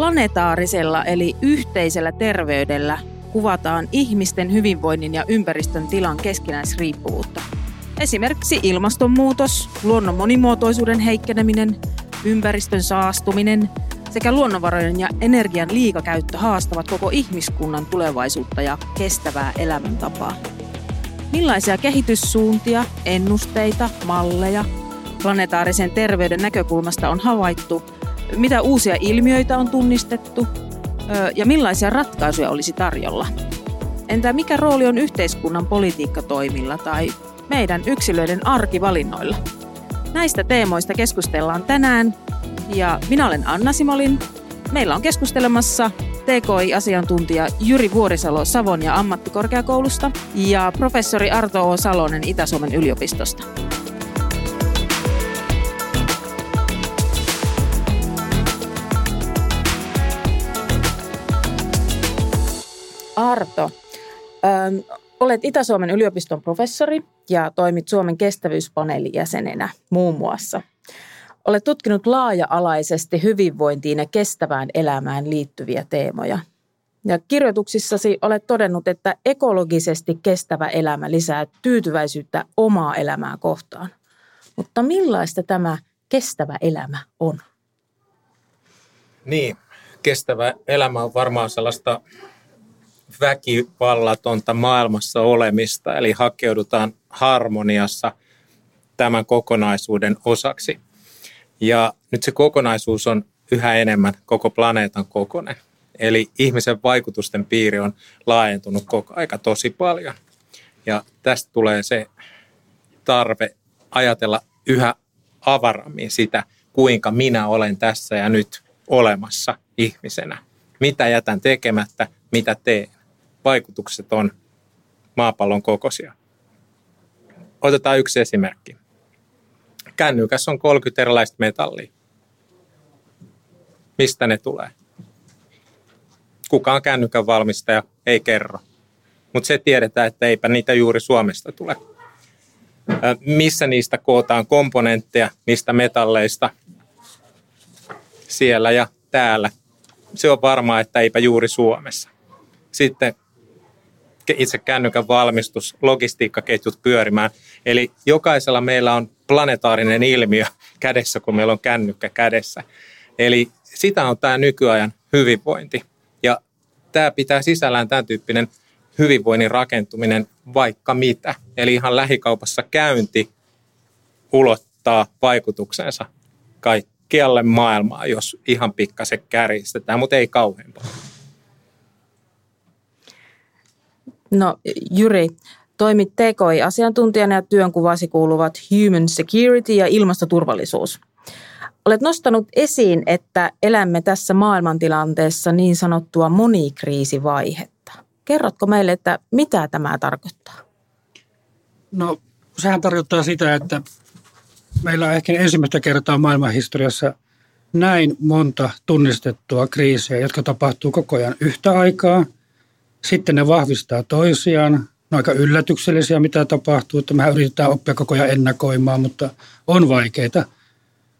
Planetaarisella eli yhteisellä terveydellä kuvataan ihmisten hyvinvoinnin ja ympäristön tilan keskinäisriippuvuutta. Esimerkiksi ilmastonmuutos, luonnon monimuotoisuuden heikkeneminen, ympäristön saastuminen sekä luonnonvarojen ja energian liikakäyttö haastavat koko ihmiskunnan tulevaisuutta ja kestävää elämäntapaa. Millaisia kehityssuuntia, ennusteita, malleja planetaarisen terveyden näkökulmasta on havaittu, mitä uusia ilmiöitä on tunnistettu ja millaisia ratkaisuja olisi tarjolla? Entä mikä rooli on yhteiskunnan politiikkatoimilla tai meidän yksilöiden arkivalinnoilla? Näistä teemoista keskustellaan tänään ja minä olen Anna Simolin. Meillä on keskustelemassa TKI-asiantuntija Jyri Vuorisalo Savon ja ammattikorkeakoulusta ja professori Arto O. Salonen Itä-Suomen yliopistosta. Arto, ähm, olet Itä-Suomen yliopiston professori ja toimit Suomen kestävyyspaneelin jäsenenä muun muassa. Olet tutkinut laaja-alaisesti hyvinvointiin ja kestävään elämään liittyviä teemoja. Ja kirjoituksissasi olet todennut, että ekologisesti kestävä elämä lisää tyytyväisyyttä omaa elämää kohtaan. Mutta millaista tämä kestävä elämä on? Niin, kestävä elämä on varmaan sellaista väkivallatonta maailmassa olemista, eli hakeudutaan harmoniassa tämän kokonaisuuden osaksi. Ja nyt se kokonaisuus on yhä enemmän koko planeetan kokonen. Eli ihmisen vaikutusten piiri on laajentunut koko aika tosi paljon. Ja tästä tulee se tarve ajatella yhä avarammin sitä, kuinka minä olen tässä ja nyt olemassa ihmisenä. Mitä jätän tekemättä, mitä teen. Vaikutukset on maapallon kokoisia. Otetaan yksi esimerkki kännykässä on 30 erilaista metallia. Mistä ne tulee? Kukaan kännykän valmistaja ei kerro. Mutta se tiedetään, että eipä niitä juuri Suomesta tule. Missä niistä kootaan komponentteja, niistä metalleista siellä ja täällä. Se on varmaa, että eipä juuri Suomessa. Sitten itse kännykän valmistus, logistiikkaketjut pyörimään. Eli jokaisella meillä on planetaarinen ilmiö kädessä, kun meillä on kännykkä kädessä. Eli sitä on tämä nykyajan hyvinvointi. Ja tämä pitää sisällään tämän tyyppinen hyvinvoinnin rakentuminen vaikka mitä. Eli ihan lähikaupassa käynti ulottaa vaikutuksensa kaikkialle maailmaan, jos ihan pikkasen kärjistetään, mutta ei kauhean paljon. No Jyri, toimit TKI-asiantuntijana ja työnkuvasi kuuluvat human security ja ilmastoturvallisuus. Olet nostanut esiin, että elämme tässä maailmantilanteessa niin sanottua monikriisivaihetta. Kerrotko meille, että mitä tämä tarkoittaa? No, sehän tarkoittaa sitä, että meillä on ehkä ensimmäistä kertaa maailmanhistoriassa näin monta tunnistettua kriisiä, jotka tapahtuu koko ajan yhtä aikaa – sitten ne vahvistaa toisiaan. Ne on aika yllätyksellisiä, mitä tapahtuu. Että mehän yritetään oppia koko ajan ennakoimaan, mutta on vaikeita.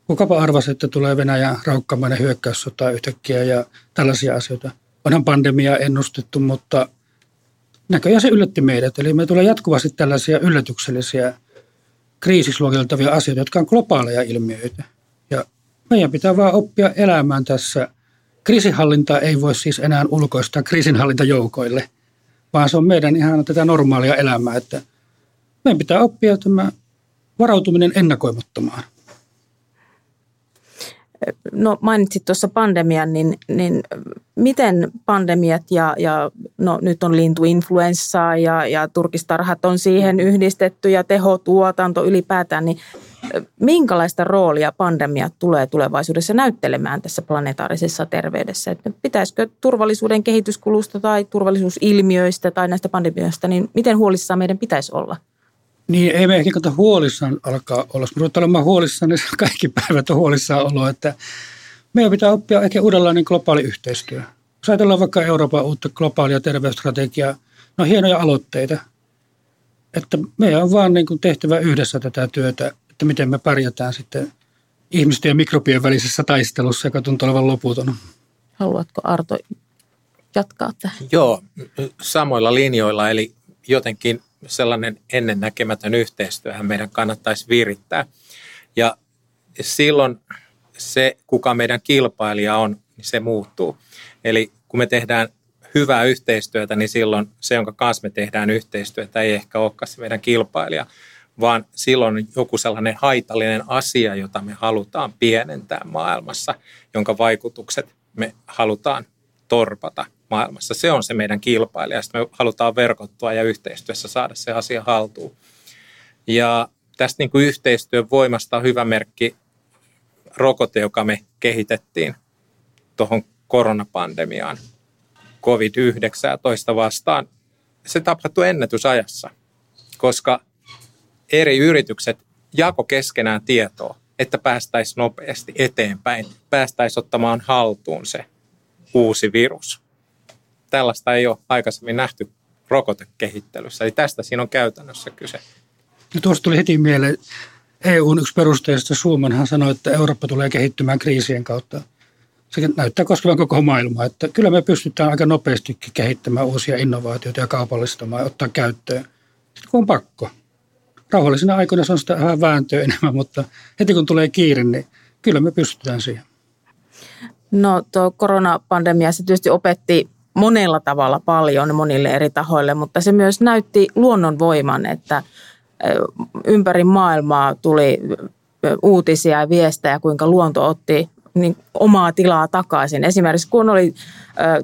Kukapa arvasi, että tulee Venäjän raukkamainen hyökkäyssota yhtäkkiä ja tällaisia asioita. Onhan pandemia ennustettu, mutta näköjään se yllätti meidät. Eli me tulee jatkuvasti tällaisia yllätyksellisiä kriisisluokiteltavia asioita, jotka on globaaleja ilmiöitä. Ja meidän pitää vaan oppia elämään tässä – Kriisinhallinta ei voi siis enää ulkoistaa kriisinhallintajoukoille, vaan se on meidän ihan tätä normaalia elämää, että meidän pitää oppia tämä varautuminen ennakoimattomaan. No mainitsit tuossa pandemian, niin, niin miten pandemiat ja, ja no, nyt on lintuinfluenssaa ja, ja turkistarhat on siihen yhdistetty ja tehotuotanto ylipäätään, niin minkälaista roolia pandemia tulee tulevaisuudessa näyttelemään tässä planetaarisessa terveydessä? Että pitäisikö turvallisuuden kehityskulusta tai turvallisuusilmiöistä tai näistä pandemioista, niin miten huolissaan meidän pitäisi olla? Niin, ei me ehkä kato huolissaan alkaa olla. Jos ruvetaan olemaan huolissaan, niin kaikki päivät on huolissaan olo, että meidän pitää oppia ehkä uudenlainen globaali yhteistyö. Jos ajatellaan vaikka Euroopan uutta globaalia terveysstrategiaa, no hienoja aloitteita, että meidän on vaan niin kuin tehtävä yhdessä tätä työtä että miten me pärjätään sitten ihmisten ja mikrobien välisessä taistelussa, joka tuntuu olevan loputon. Haluatko Arto jatkaa tähän? Joo, samoilla linjoilla, eli jotenkin sellainen ennennäkemätön yhteistyöhän meidän kannattaisi virittää. Ja silloin se, kuka meidän kilpailija on, niin se muuttuu. Eli kun me tehdään hyvää yhteistyötä, niin silloin se, jonka kanssa me tehdään yhteistyötä, ei ehkä olekaan se meidän kilpailija, vaan silloin joku sellainen haitallinen asia, jota me halutaan pienentää maailmassa, jonka vaikutukset me halutaan torpata maailmassa. Se on se meidän kilpailija. Sitten me halutaan verkottua ja yhteistyössä saada se asia haltuun. Ja tästä niin kuin yhteistyön voimasta on hyvä merkki rokote, joka me kehitettiin tuohon koronapandemiaan COVID-19 vastaan. Se tapahtui ennätysajassa, koska eri yritykset jako keskenään tietoa, että päästäisiin nopeasti eteenpäin, päästäisiin ottamaan haltuun se uusi virus. Tällaista ei ole aikaisemmin nähty rokotekehittelyssä, eli tästä siinä on käytännössä kyse. Ja tuosta tuli heti mieleen, EUn yksi perusteista Suomanhan sanoi, että Eurooppa tulee kehittymään kriisien kautta. Se näyttää koskevan koko maailmaa, että kyllä me pystytään aika nopeastikin kehittämään uusia innovaatioita ja kaupallistamaan ja ottaa käyttöön, sitten kun on pakko. Rauhallisena aikoina se on sitä vähän vääntöä enemmän, mutta heti kun tulee kiire, niin kyllä me pystytään siihen. No tuo koronapandemia se tietysti opetti monella tavalla paljon monille eri tahoille, mutta se myös näytti luonnonvoiman, että ympäri maailmaa tuli uutisia ja viestejä, kuinka luonto otti niin omaa tilaa takaisin. Esimerkiksi kun oli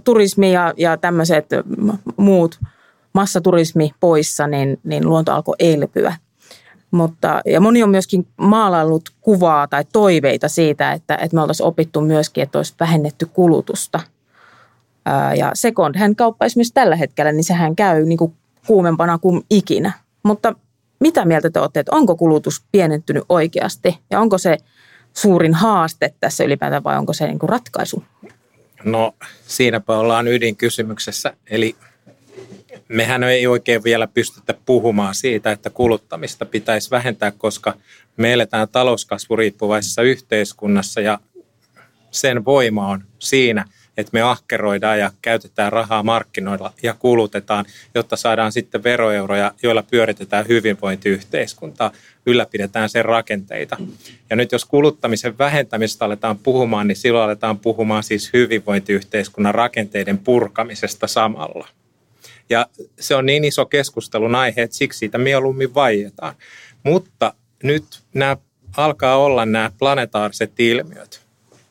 turismi ja, ja tämmöiset muut massaturismi poissa, niin, niin luonto alkoi elpyä. Mutta, ja moni on myöskin maalaillut kuvaa tai toiveita siitä, että, että me oltaisiin opittu myöskin, että olisi vähennetty kulutusta. Ja second hand kauppa esimerkiksi tällä hetkellä, niin sehän käy niin kuin kuumempana kuin ikinä. Mutta mitä mieltä te olette, että onko kulutus pienentynyt oikeasti ja onko se suurin haaste tässä ylipäätään vai onko se niin kuin ratkaisu? No siinäpä ollaan ydinkysymyksessä. Eli mehän ei oikein vielä pystytä puhumaan siitä, että kuluttamista pitäisi vähentää, koska me eletään talouskasvuriippuvaisessa yhteiskunnassa ja sen voima on siinä, että me ahkeroidaan ja käytetään rahaa markkinoilla ja kulutetaan, jotta saadaan sitten veroeuroja, joilla pyöritetään hyvinvointiyhteiskuntaa, ylläpidetään sen rakenteita. Ja nyt jos kuluttamisen vähentämistä aletaan puhumaan, niin silloin aletaan puhumaan siis hyvinvointiyhteiskunnan rakenteiden purkamisesta samalla. Ja se on niin iso keskustelun aihe, että siksi siitä mieluummin vaietaan. Mutta nyt nämä alkaa olla nämä planetaariset ilmiöt.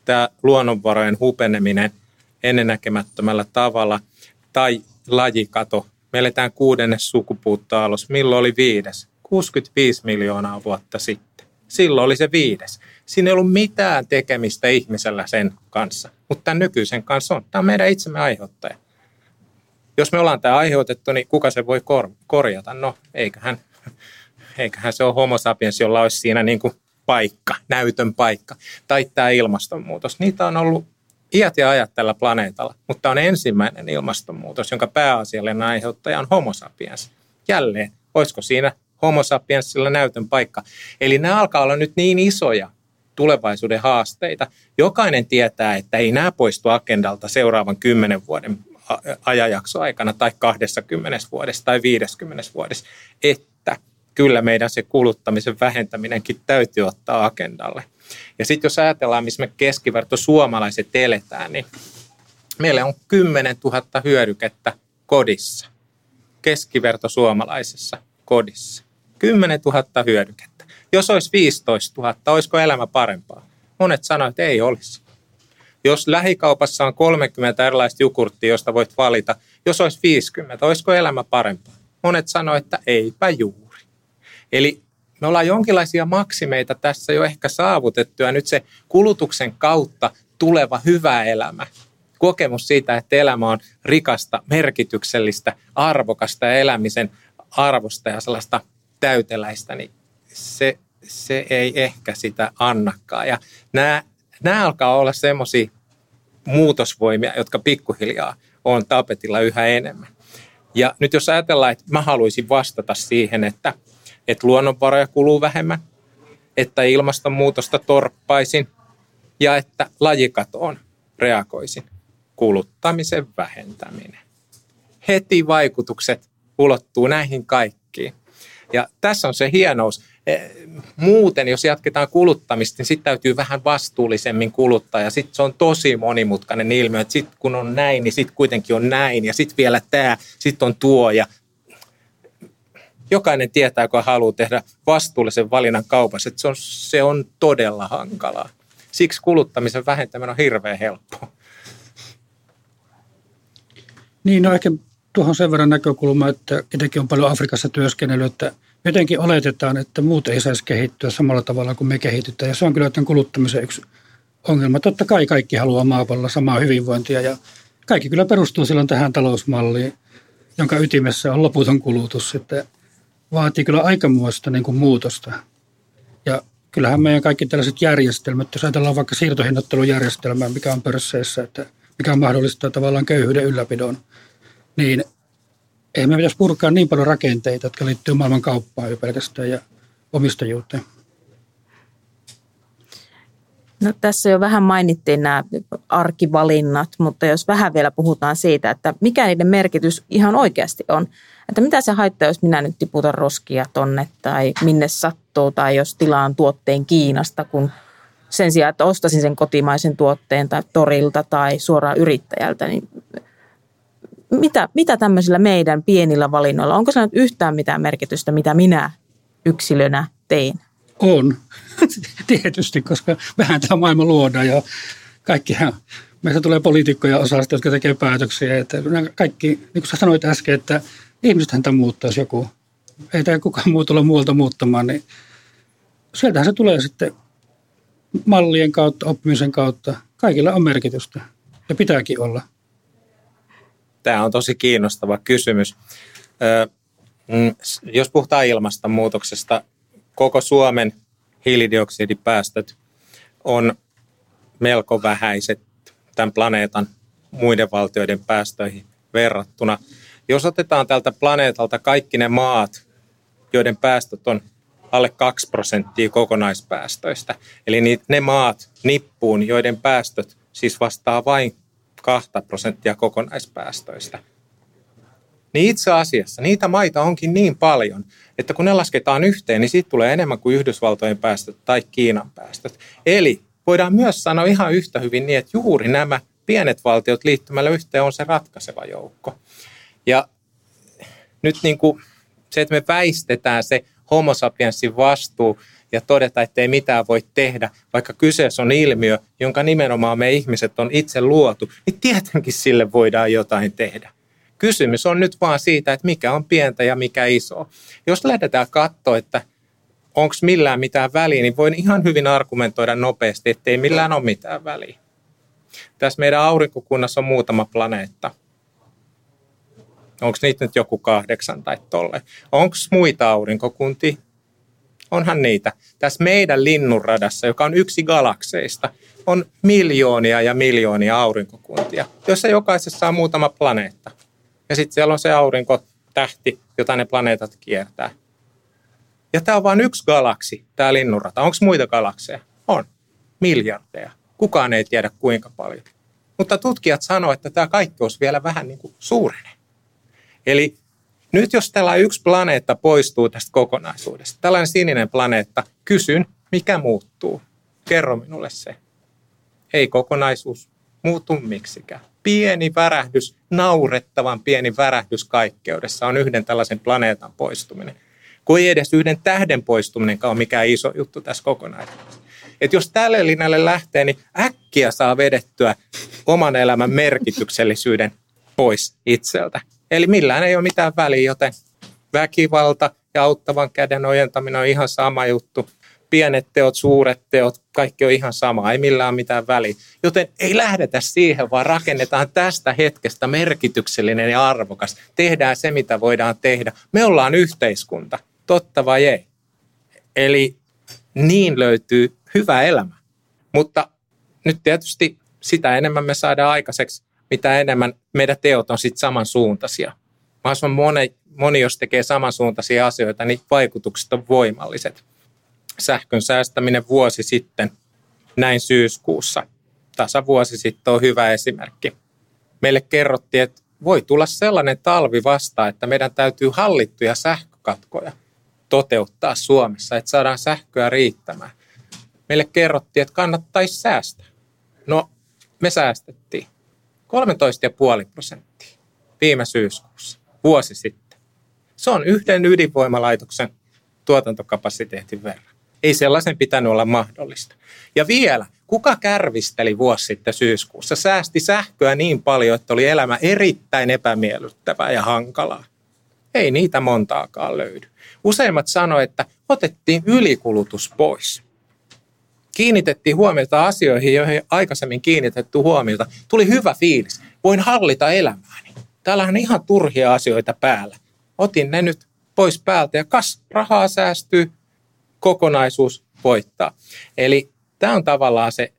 Tämä luonnonvarojen hupeneminen ennennäkemättömällä tavalla tai lajikato. Me eletään kuudennes sukupuuttoalos. Milloin oli viides? 65 miljoonaa vuotta sitten. Silloin oli se viides. Siinä ei ollut mitään tekemistä ihmisellä sen kanssa, mutta tämän nykyisen kanssa on. Tämä on meidän itsemme aiheuttaja jos me ollaan tämä aiheutettu, niin kuka se voi kor- korjata? No, eiköhän, eiköhän se ole homo sapiens, jolla olisi siinä niin kuin paikka, näytön paikka. Tai tämä ilmastonmuutos. Niitä on ollut iät ja ajat tällä planeetalla, mutta on ensimmäinen ilmastonmuutos, jonka pääasiallinen aiheuttaja on homo sapiens. Jälleen, olisiko siinä homo sapiensilla näytön paikka? Eli nämä alkaa olla nyt niin isoja tulevaisuuden haasteita. Jokainen tietää, että ei nämä poistu agendalta seuraavan kymmenen vuoden ajanjakso aikana tai 20 vuodessa tai 50 vuodessa, että kyllä meidän se kuluttamisen vähentäminenkin täytyy ottaa agendalle. Ja sitten jos ajatellaan, missä me keskiverto suomalaiset eletään, niin meillä on 10 000 hyödykettä kodissa. Keskiverto suomalaisessa kodissa. 10 000 hyödykettä. Jos olisi 15 000, olisiko elämä parempaa? Monet sanoivat, että ei olisi. Jos lähikaupassa on 30 erilaista jukurttia, josta voit valita, jos olisi 50, olisiko elämä parempaa? Monet sanoivat, että eipä juuri. Eli me ollaan jonkinlaisia maksimeita tässä jo ehkä saavutettu ja nyt se kulutuksen kautta tuleva hyvä elämä, kokemus siitä, että elämä on rikasta, merkityksellistä, arvokasta ja elämisen arvosta ja sellaista täyteläistä, niin se, se ei ehkä sitä annakaan. Ja nämä, nämä alkaa olla semmoisia muutosvoimia, jotka pikkuhiljaa on tapetilla yhä enemmän. Ja nyt jos ajatellaan, että mä haluaisin vastata siihen, että, että luonnonvaroja kuluu vähemmän, että ilmastonmuutosta torppaisin ja että lajikatoon reagoisin, kuluttamisen vähentäminen. Heti vaikutukset ulottuu näihin kaikkiin. Ja tässä on se hienous. E, muuten, jos jatketaan kuluttamista, niin sitten täytyy vähän vastuullisemmin kuluttaa. Ja sitten se on tosi monimutkainen ilmiö, että sitten kun on näin, niin sitten kuitenkin on näin. Ja sitten vielä tämä, sitten on tuo. Ja jokainen tietää, kun haluaa tehdä vastuullisen valinnan kaupassa, että se on, se on todella hankalaa. Siksi kuluttamisen vähentäminen on hirveän helppoa. Niin, no ehkä tuohon sen verran näkökulma, että itsekin on paljon Afrikassa työskennellyt, että jotenkin oletetaan, että muut ei saisi kehittyä samalla tavalla kuin me kehitytään. Ja se on kyllä tämän kuluttamisen yksi ongelma. Totta kai kaikki haluaa maapallolla samaa hyvinvointia ja kaikki kyllä perustuu silloin tähän talousmalliin, jonka ytimessä on loputon kulutus. Että vaatii kyllä aikamuosta niin kuin muutosta. Ja kyllähän meidän kaikki tällaiset järjestelmät, jos ajatellaan vaikka siirtohinnattelujärjestelmää, mikä on pörsseissä, että mikä mahdollistaa tavallaan köyhyyden ylläpidon, niin ei me pitäisi purkaa niin paljon rakenteita, jotka liittyy maailman kauppaan jo pelkästään ja omistajuuteen. No, tässä jo vähän mainittiin nämä arkivalinnat, mutta jos vähän vielä puhutaan siitä, että mikä niiden merkitys ihan oikeasti on. Että mitä se haittaa, jos minä nyt tiputan roskia tonne tai minne sattuu tai jos tilaan tuotteen Kiinasta, kun sen sijaan, että ostasin sen kotimaisen tuotteen tai torilta tai suoraan yrittäjältä, niin mitä, mitä tämmöisillä meidän pienillä valinnoilla, onko se nyt yhtään mitään merkitystä, mitä minä yksilönä tein? On, tietysti, koska vähän tämä maailma luodaan ja kaikkihan, meistä tulee poliitikkoja osasta, jotka tekee päätöksiä. Että kaikki, niin kuin sä sanoit äsken, että ihmisethän tämä muuttaisi joku. Ei tämä kukaan muu tule muualta muuttamaan, niin sieltähän se tulee sitten mallien kautta, oppimisen kautta. Kaikilla on merkitystä ja pitääkin olla. Tämä on tosi kiinnostava kysymys. Mm, jos puhutaan ilmastonmuutoksesta, koko Suomen hiilidioksidipäästöt on melko vähäiset tämän planeetan muiden valtioiden päästöihin verrattuna. Jos otetaan tältä planeetalta kaikki ne maat, joiden päästöt on alle 2 prosenttia kokonaispäästöistä, eli ne maat nippuun, joiden päästöt siis vastaa vain 2 prosenttia kokonaispäästöistä, niin itse asiassa niitä maita onkin niin paljon, että kun ne lasketaan yhteen, niin siitä tulee enemmän kuin Yhdysvaltojen päästöt tai Kiinan päästöt. Eli voidaan myös sanoa ihan yhtä hyvin niin, että juuri nämä pienet valtiot liittymällä yhteen on se ratkaiseva joukko. Ja nyt niin kuin se, että me väistetään se homo sapiensin vastuu ja todeta, että ei mitään voi tehdä, vaikka kyseessä on ilmiö, jonka nimenomaan me ihmiset on itse luotu, niin tietenkin sille voidaan jotain tehdä. Kysymys on nyt vaan siitä, että mikä on pientä ja mikä iso. Jos lähdetään katsoa, että onko millään mitään väliä, niin voin ihan hyvin argumentoida nopeasti, että ei millään ole mitään väliä. Tässä meidän aurinkokunnassa on muutama planeetta. Onko niitä nyt joku kahdeksan tai tolle? Onko muita aurinkokuntia? Onhan niitä. Tässä meidän linnunradassa, joka on yksi galakseista, on miljoonia ja miljoonia aurinkokuntia, joissa jokaisessa on muutama planeetta. Ja sitten siellä on se aurinkotähti, jota ne planeetat kiertää. Ja tämä on vain yksi galaksi, tämä linnunrata. Onko muita galakseja? On. Miljardeja. Kukaan ei tiedä kuinka paljon. Mutta tutkijat sanoivat, että tämä kaikki olisi vielä vähän niin kuin suurene. Eli nyt jos tällä yksi planeetta poistuu tästä kokonaisuudesta, tällainen sininen planeetta, kysyn, mikä muuttuu? Kerro minulle se. Ei kokonaisuus muutu miksikään. Pieni värähdys, naurettavan pieni värähdys kaikkeudessa on yhden tällaisen planeetan poistuminen. Kun ei edes yhden tähden poistuminen ole mikään iso juttu tässä kokonaisuudessa. Että jos tälle linjalle lähtee, niin äkkiä saa vedettyä oman elämän merkityksellisyyden pois itseltä. Eli millään ei ole mitään väliä, joten väkivalta ja auttavan käden ojentaminen on ihan sama juttu. Pienet teot, suuret teot, kaikki on ihan sama, ei millään mitään väliä. Joten ei lähdetä siihen, vaan rakennetaan tästä hetkestä merkityksellinen ja arvokas. Tehdään se, mitä voidaan tehdä. Me ollaan yhteiskunta, totta vai ei? Eli niin löytyy hyvä elämä. Mutta nyt tietysti sitä enemmän me saadaan aikaiseksi, mitä enemmän meidän teot on sitten samansuuntaisia. Mahdollisimman moni, moni, jos tekee samansuuntaisia asioita, niin vaikutukset on voimalliset. Sähkön säästäminen vuosi sitten, näin syyskuussa, tasa vuosi sitten on hyvä esimerkki. Meille kerrottiin, että voi tulla sellainen talvi vasta, että meidän täytyy hallittuja sähkökatkoja toteuttaa Suomessa, että saadaan sähköä riittämään. Meille kerrottiin, että kannattaisi säästää. No, me säästettiin 13,5 prosenttia viime syyskuussa, vuosi sitten. Se on yhden ydinvoimalaitoksen tuotantokapasiteetin verran. Ei sellaisen pitänyt olla mahdollista. Ja vielä, kuka kärvisteli vuosi sitten syyskuussa? Säästi sähköä niin paljon, että oli elämä erittäin epämiellyttävää ja hankalaa. Ei niitä montaakaan löydy. Useimmat sanoivat, että otettiin ylikulutus pois. Kiinnitettiin huomiota asioihin, joihin aikaisemmin kiinnitetty huomiota. Tuli hyvä fiilis. Voin hallita elämääni. Täällä on ihan turhia asioita päällä. Otin ne nyt pois päältä ja kas, rahaa säästyy, kokonaisuus voittaa. Eli tämä on tavallaan se,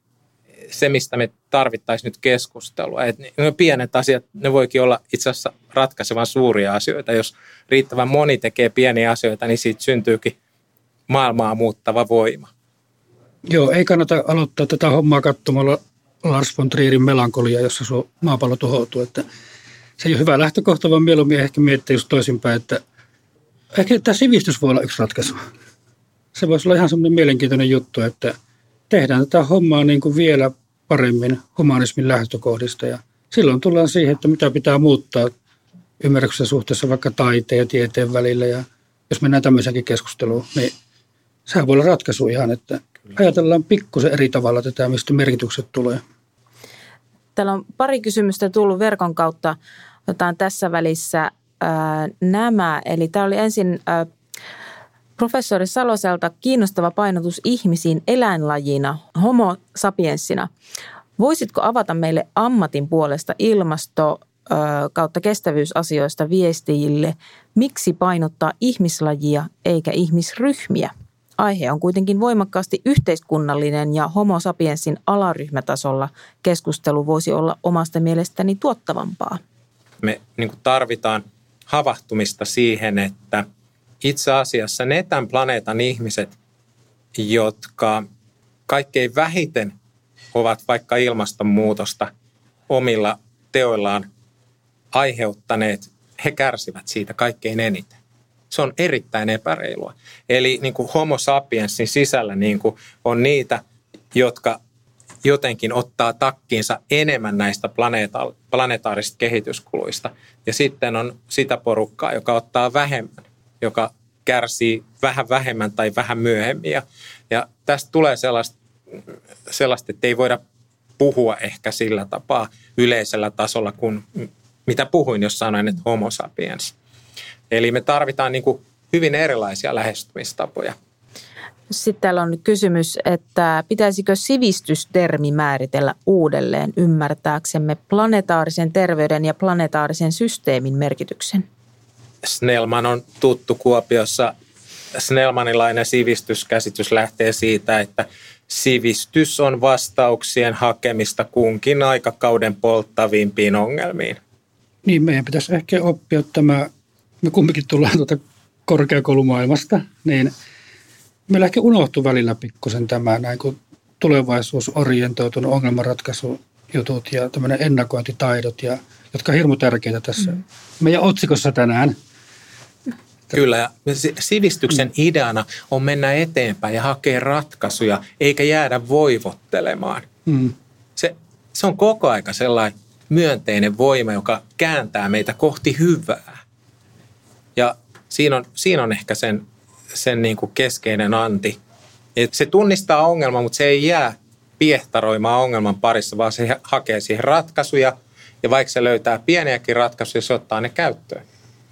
se mistä me tarvittaisiin nyt keskustelua. Et ne pienet asiat, ne voikin olla itse asiassa ratkaisevan suuria asioita. Jos riittävän moni tekee pieniä asioita, niin siitä syntyykin maailmaa muuttava voima. Joo, ei kannata aloittaa tätä hommaa katsomalla Lars von Trierin melankolia, jossa sun maapallo tuhoutuu. Että se ei ole hyvä lähtökohta, vaan mieluummin ehkä miettiä just toisinpäin, että ehkä tämä sivistys voi olla yksi ratkaisu. Se voisi olla ihan semmoinen mielenkiintoinen juttu, että tehdään tätä hommaa niin kuin vielä paremmin humanismin lähtökohdista ja silloin tullaan siihen, että mitä pitää muuttaa ymmärryksen suhteessa vaikka taiteen ja tieteen välillä ja jos mennään tämmöisenkin keskusteluun, niin sehän voi olla ratkaisu ihan, että ajatellaan pikkusen eri tavalla tätä, mistä merkitykset tulee. Täällä on pari kysymystä tullut verkon kautta. Otetaan tässä välissä ää, nämä. Eli tämä oli ensin ää, professori Saloselta kiinnostava painotus ihmisiin eläinlajina, homo sapiensina. Voisitko avata meille ammatin puolesta ilmasto kautta kestävyysasioista viestijille, miksi painottaa ihmislajia eikä ihmisryhmiä? Aihe on kuitenkin voimakkaasti yhteiskunnallinen ja homo sapiensin alaryhmätasolla keskustelu voisi olla omasta mielestäni tuottavampaa. Me niin tarvitaan havahtumista siihen, että itse asiassa ne tämän planeetan ihmiset, jotka kaikkein vähiten ovat vaikka ilmastonmuutosta omilla teoillaan aiheuttaneet, he kärsivät siitä kaikkein eniten. Se on erittäin epäreilua. Eli niin kuin homo sapiensin sisällä niin kuin on niitä, jotka jotenkin ottaa takkiinsa enemmän näistä planeeta- planetaarisista kehityskuluista. Ja sitten on sitä porukkaa, joka ottaa vähemmän, joka kärsii vähän vähemmän tai vähän myöhemmin. Ja, ja tästä tulee sellaista, sellaista, että ei voida puhua ehkä sillä tapaa yleisellä tasolla kuin mitä puhuin, jos sanoin, että homo sapiens. Eli me tarvitaan niin kuin hyvin erilaisia lähestymistapoja. Sitten täällä on kysymys, että pitäisikö sivistystermi määritellä uudelleen ymmärtääksemme planetaarisen terveyden ja planetaarisen systeemin merkityksen? Snellman on tuttu Kuopiossa. Snellmanilainen sivistyskäsitys lähtee siitä, että sivistys on vastauksien hakemista kunkin aikakauden polttavimpiin ongelmiin. Niin, meidän pitäisi ehkä oppia tämä, me kumminkin tullaan tuota korkeakoulumaailmasta, niin meillä ehkä unohtuu välillä pikkusen tämä näin kuin tulevaisuusorientoitunut ongelmanratkaisujutut ja tämmöinen ennakointitaidot, ja, jotka on hirmu tärkeitä tässä mm. meidän otsikossa tänään. Kyllä, ja sivistyksen mm. ideana on mennä eteenpäin ja hakea ratkaisuja, eikä jäädä voivottelemaan. Mm. Se, se on koko aika sellainen myönteinen voima, joka kääntää meitä kohti hyvää. Ja siinä on, siinä on ehkä sen, sen niin kuin keskeinen anti. Et se tunnistaa ongelman, mutta se ei jää piehtaroimaan ongelman parissa, vaan se hakee siihen ratkaisuja. Ja vaikka se löytää pieniäkin ratkaisuja, se ottaa ne käyttöön.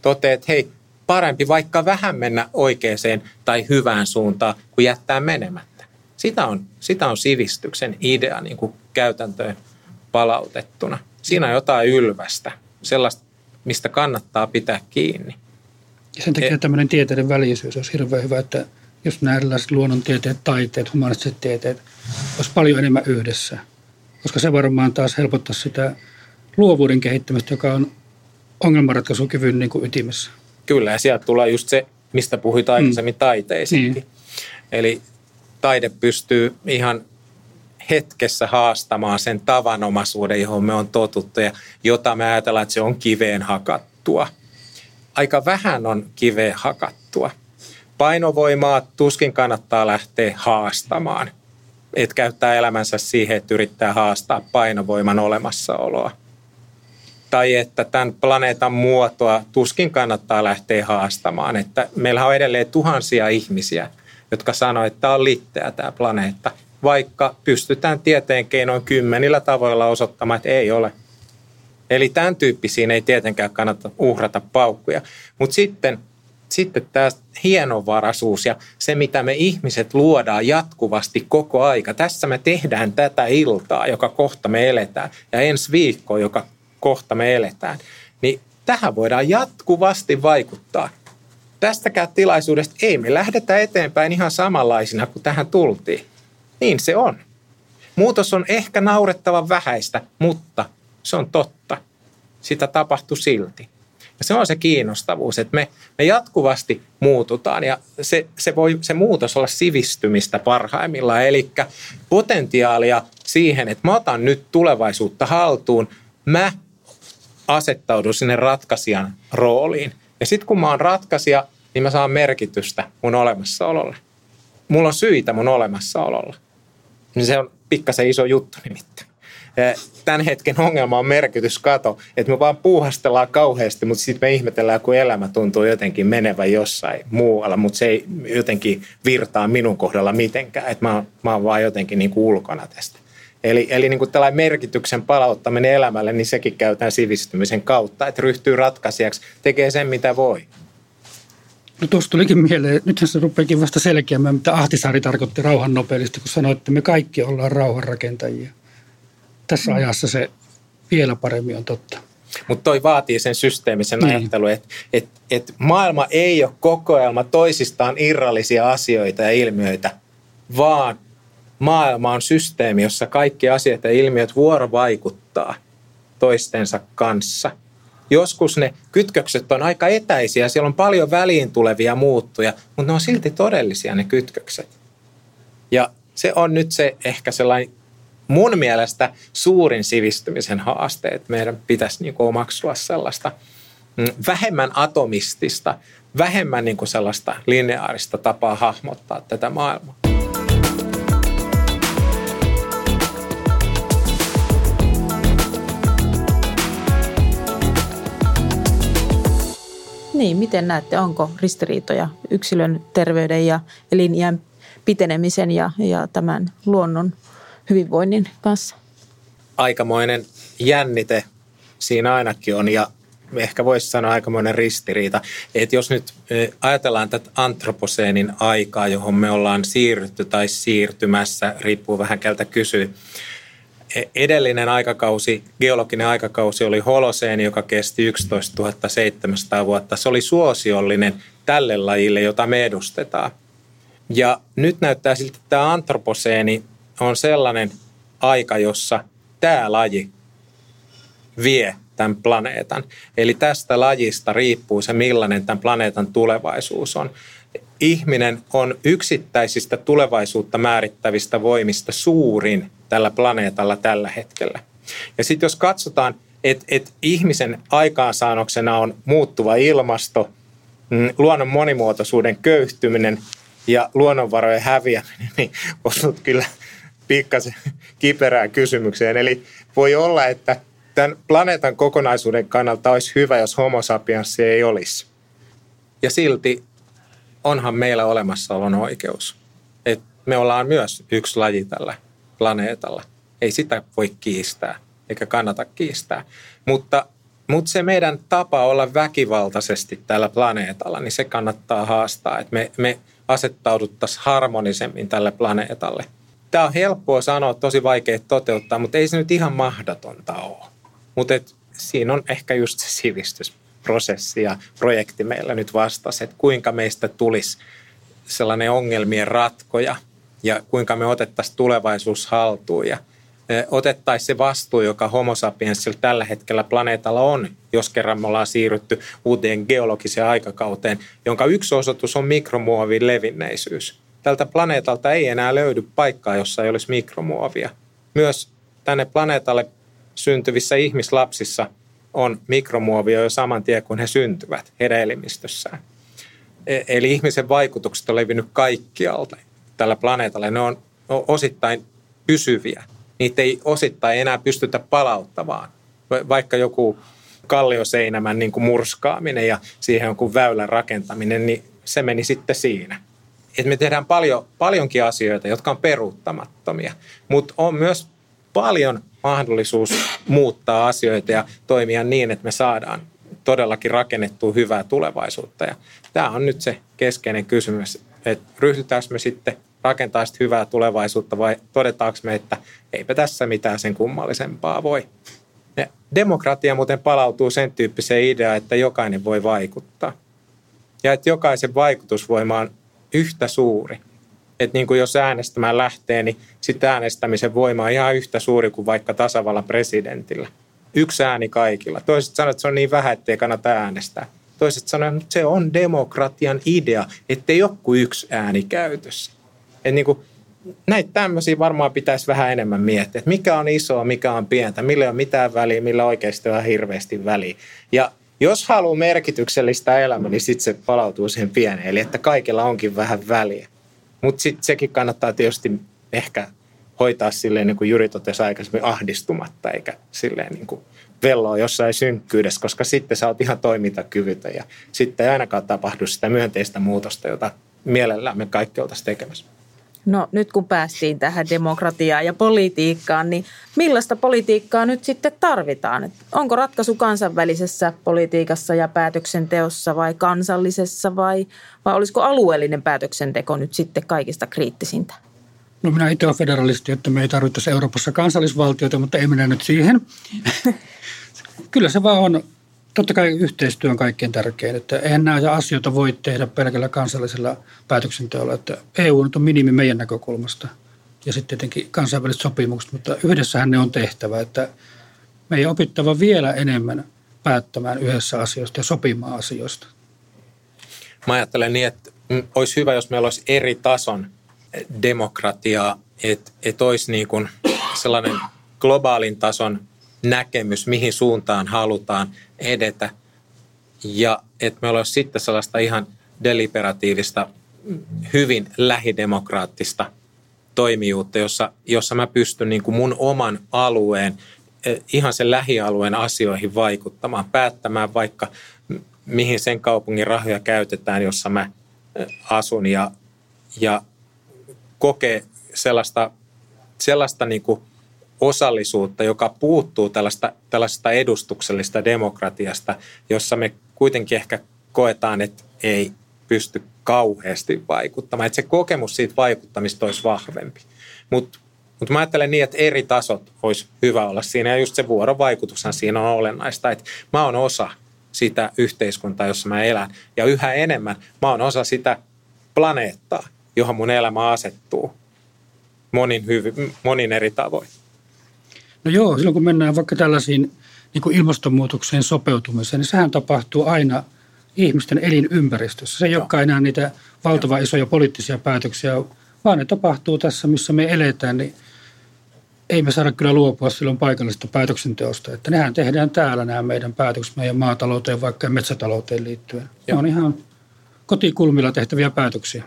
Toteaa, että hei, parempi vaikka vähän mennä oikeaan tai hyvään suuntaan, kuin jättää menemättä. Sitä on, sitä on sivistyksen idea niin kuin käytäntöön palautettuna. Siinä on jotain ylvästä, sellaista, mistä kannattaa pitää kiinni. Ja sen takia e- tämmöinen tieteiden välisyys olisi hirveän hyvä, että jos nämä erilaiset luonnontieteet, taiteet, humanistiset tieteet olisi paljon enemmän yhdessä. Koska se varmaan taas helpottaa sitä luovuuden kehittämistä, joka on ongelmanratkaisukyvyn niin kuin ytimessä. Kyllä, ja sieltä tulee just se, mistä puhuit aikaisemmin, mm. taiteisiinkin. Niin. Eli taide pystyy ihan hetkessä haastamaan sen tavanomaisuuden, johon me on totuttu ja jota me ajatellaan, että se on kiveen hakattua. Aika vähän on kiveen hakattua. Painovoimaa tuskin kannattaa lähteä haastamaan. Et käyttää elämänsä siihen, että yrittää haastaa painovoiman olemassaoloa. Tai että tämän planeetan muotoa tuskin kannattaa lähteä haastamaan. Että meillä on edelleen tuhansia ihmisiä, jotka sanoo, että tämä on litteä tämä planeetta – vaikka pystytään tieteen keinoin kymmenillä tavoilla osoittamaan, että ei ole. Eli tämän tyyppisiin ei tietenkään kannata uhrata paukkuja. Mutta sitten, sitten tämä hienovaraisuus ja se, mitä me ihmiset luodaan jatkuvasti koko aika. Tässä me tehdään tätä iltaa, joka kohta me eletään, ja ensi viikko, joka kohta me eletään. Niin tähän voidaan jatkuvasti vaikuttaa. Tästäkään tilaisuudesta ei me lähdetä eteenpäin ihan samanlaisina kuin tähän tultiin. Niin se on. Muutos on ehkä naurettavan vähäistä, mutta se on totta. Sitä tapahtuu silti. Ja se on se kiinnostavuus, että me, me jatkuvasti muututaan ja se, se voi se muutos olla sivistymistä parhaimmillaan. Eli potentiaalia siihen, että mä otan nyt tulevaisuutta haltuun, mä asettaudun sinne ratkaisijan rooliin. Ja sitten kun mä oon ratkaisija, niin mä saan merkitystä mun olemassaololle. Mulla on syitä mun olemassaololla niin se on pikkasen iso juttu nimittäin. Tämän hetken ongelma on merkityskato, että me vaan puuhastellaan kauheasti, mutta sitten me ihmetellään, kun elämä tuntuu jotenkin menevän jossain muualla, mutta se ei jotenkin virtaa minun kohdalla mitenkään, että mä mä oon vaan jotenkin niin kuin ulkona tästä. Eli, eli niin kuin tällainen merkityksen palauttaminen elämälle, niin sekin käytetään sivistymisen kautta, että ryhtyy ratkaisijaksi, tekee sen mitä voi. No tuossa tulikin mieleen, nythän se rupeakin vasta selkeämään, mitä Ahtisaari tarkoitti rauhan nopeasti, kun sanoi, että me kaikki ollaan rauhanrakentajia. Tässä mm. ajassa se vielä paremmin on totta. Mutta toi vaatii sen systeemisen niin. ajattelun, että et, et maailma ei ole kokoelma toisistaan irrallisia asioita ja ilmiöitä, vaan maailma on systeemi, jossa kaikki asiat ja ilmiöt vuorovaikuttaa toistensa kanssa – joskus ne kytkökset on aika etäisiä, siellä on paljon väliin tulevia muuttuja, mutta ne on silti todellisia ne kytkökset. Ja se on nyt se ehkä sellainen mun mielestä suurin sivistymisen haaste, että meidän pitäisi niin kuin omaksua sellaista mm, vähemmän atomistista, vähemmän niin kuin sellaista lineaarista tapaa hahmottaa tätä maailmaa. Niin, miten näette, onko ristiriitoja yksilön terveyden ja elinjään pitenemisen ja, ja tämän luonnon hyvinvoinnin kanssa? Aikamoinen jännite siinä ainakin on ja ehkä voisi sanoa aikamoinen ristiriita. Että jos nyt ajatellaan tätä antroposeenin aikaa, johon me ollaan siirrytty tai siirtymässä, riippuu vähän keltä kysyy, edellinen aikakausi, geologinen aikakausi oli holoseeni, joka kesti 11 700 vuotta. Se oli suosiollinen tälle lajille, jota me edustetaan. Ja nyt näyttää siltä, että tämä antroposeeni on sellainen aika, jossa tämä laji vie tämän planeetan. Eli tästä lajista riippuu se, millainen tämän planeetan tulevaisuus on. Ihminen on yksittäisistä tulevaisuutta määrittävistä voimista suurin tällä planeetalla tällä hetkellä. Ja sitten jos katsotaan, että et ihmisen aikaansaannoksena on muuttuva ilmasto, mm, luonnon monimuotoisuuden köyhtyminen ja luonnonvarojen häviäminen, niin osut kyllä pikkasen kiperään kysymykseen. Eli voi olla, että tämän planeetan kokonaisuuden kannalta olisi hyvä, jos homo sapiens ei olisi. Ja silti onhan meillä olemassaolon oikeus. Et me ollaan myös yksi laji tällä planeetalla. Ei sitä voi kiistää, eikä kannata kiistää. Mutta, mutta se meidän tapa olla väkivaltaisesti tällä planeetalla, niin se kannattaa haastaa, että me, me asettauduttaisiin harmonisemmin tälle planeetalle. Tämä on helppoa sanoa, tosi vaikea toteuttaa, mutta ei se nyt ihan mahdotonta ole. Mutta siinä on ehkä just se sivistysprosessi ja projekti meillä nyt vastasi, että kuinka meistä tulisi sellainen ongelmien ratkoja – ja kuinka me otettaisiin tulevaisuus haltuun ja otettaisiin se vastuu, joka homo tällä hetkellä planeetalla on, jos kerran me ollaan siirrytty uuteen geologiseen aikakauteen, jonka yksi osoitus on mikromuovin levinneisyys. Tältä planeetalta ei enää löydy paikkaa, jossa ei olisi mikromuovia. Myös tänne planeetalle syntyvissä ihmislapsissa on mikromuovia jo saman tien, kun he syntyvät heidän elimistössään. E- eli ihmisen vaikutukset on levinnyt kaikkialta tällä planeetalla. Ne on osittain pysyviä. Niitä ei osittain enää pystytä palauttamaan. Vaikka joku kallioseinämän niin kuin murskaaminen ja siihen jonkun väylän rakentaminen, niin se meni sitten siinä. Et me tehdään paljon, paljonkin asioita, jotka on peruuttamattomia, mutta on myös paljon mahdollisuus muuttaa asioita ja toimia niin, että me saadaan todellakin rakennettua hyvää tulevaisuutta. Ja tämä on nyt se keskeinen kysymys, että ryhdytäänkö me sitten rakentaa sitä hyvää tulevaisuutta vai todetaanko me, että eipä tässä mitään sen kummallisempaa voi. Ja demokratia muuten palautuu sen tyyppiseen ideaan, että jokainen voi vaikuttaa. Ja että jokaisen vaikutusvoima on yhtä suuri. Että niin kuin jos äänestämään lähtee, niin sitten äänestämisen voima on ihan yhtä suuri kuin vaikka tasavallan presidentillä. Yksi ääni kaikilla. Toiset sanoo, että se on niin vähän, ettei kannata äänestää. Toiset sanoo, että se on demokratian idea, ettei ole kuin yksi ääni käytössä. Että niin kuin, näitä tämmöisiä varmaan pitäisi vähän enemmän miettiä, että mikä on isoa, mikä on pientä, millä on mitään väliä, millä oikeasti on hirveästi väliä. Ja jos haluaa merkityksellistä elämää, niin sitten se palautuu siihen pieneen, eli että kaikilla onkin vähän väliä. Mutta sitten sekin kannattaa tietysti ehkä hoitaa silleen, niin kuin Juri totesi aikaisemmin, ahdistumatta, eikä silleen niin kuin velloa jossain synkkyydessä, koska sitten sä oot ihan toimintakyvytön ja sitten ei ainakaan tapahdu sitä myönteistä muutosta, jota mielellään me kaikki oltaisiin tekemässä. No nyt kun päästiin tähän demokratiaan ja politiikkaan, niin millaista politiikkaa nyt sitten tarvitaan? Onko ratkaisu kansainvälisessä politiikassa ja päätöksenteossa vai kansallisessa vai, vai olisiko alueellinen päätöksenteko nyt sitten kaikista kriittisintä? No minä itse olen federalisti, että me ei tarvittaisi Euroopassa kansallisvaltioita, mutta ei mennä nyt siihen. Kyllä se vaan on Totta kai yhteistyö on kaikkein tärkein, että eihän näitä asioita voi tehdä pelkällä kansallisella päätöksenteolla, että EU on minimi meidän näkökulmasta ja sitten tietenkin kansainväliset sopimukset, mutta yhdessähän ne on tehtävä, että meidän opittava vielä enemmän päättämään yhdessä asioista ja sopimaan asioista. Mä ajattelen niin, että olisi hyvä, jos meillä olisi eri tason demokratiaa, että, että olisi niin kuin sellainen globaalin tason näkemys, mihin suuntaan halutaan edetä. Ja että me olisi sitten sellaista ihan deliberatiivista, hyvin lähidemokraattista toimijuutta, jossa, jossa mä pystyn niin kuin mun oman alueen, e, ihan sen lähialueen asioihin vaikuttamaan, päättämään vaikka mihin sen kaupungin rahoja käytetään, jossa mä e, asun ja, ja kokee sellaista, sellaista niin kuin osallisuutta, joka puuttuu tällaista, tällaista edustuksellista demokratiasta, jossa me kuitenkin ehkä koetaan, että ei pysty kauheasti vaikuttamaan. Että se kokemus siitä vaikuttamista olisi vahvempi. Mutta mut mä ajattelen niin, että eri tasot olisi hyvä olla siinä. Ja just se vuorovaikutushan siinä on olennaista. Että mä oon osa sitä yhteiskuntaa, jossa mä elän. Ja yhä enemmän mä oon osa sitä planeettaa, johon mun elämä asettuu monin, hyvi, monin eri tavoin. No joo, silloin kun mennään vaikka tällaisiin niin kuin ilmastonmuutokseen sopeutumiseen, niin sehän tapahtuu aina ihmisten elinympäristössä. Se ei olekaan enää niitä valtavan isoja poliittisia päätöksiä, vaan ne tapahtuu tässä, missä me eletään, niin ei me saada kyllä luopua silloin paikallisesta päätöksenteosta. Että nehän tehdään täällä nämä meidän päätökset meidän maatalouteen vaikka metsätalouteen liittyen. Joo. Ne on ihan kotikulmilla tehtäviä päätöksiä.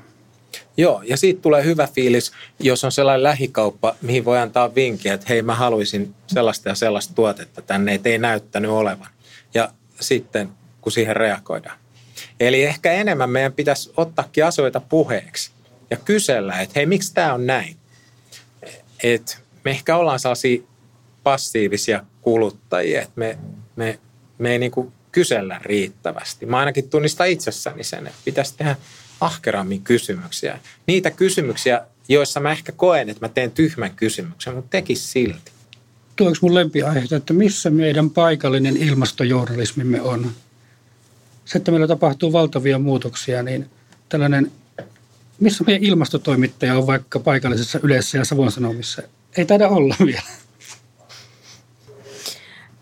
Joo, ja siitä tulee hyvä fiilis, jos on sellainen lähikauppa, mihin voi antaa vinkkiä, että hei mä haluaisin sellaista ja sellaista tuotetta tänne, että ei näyttänyt olevan. Ja sitten, kun siihen reagoidaan. Eli ehkä enemmän meidän pitäisi ottaakin asioita puheeksi ja kysellä, että hei, miksi tämä on näin? Et me ehkä ollaan sellaisia passiivisia kuluttajia, että me, me, me ei niin kysellä riittävästi. Mä ainakin tunnistan itsessäni sen, että pitäisi tehdä ahkerammin kysymyksiä. Niitä kysymyksiä, joissa mä ehkä koen, että mä teen tyhmän kysymyksen, mutta tekis silti. Tuo mun lempiaihe, että missä meidän paikallinen ilmastojournalismimme on? Se, että meillä tapahtuu valtavia muutoksia, niin tällainen, missä meidän ilmastotoimittaja on vaikka paikallisessa yleisessä ja Savon Sanomissa? Ei taida olla vielä.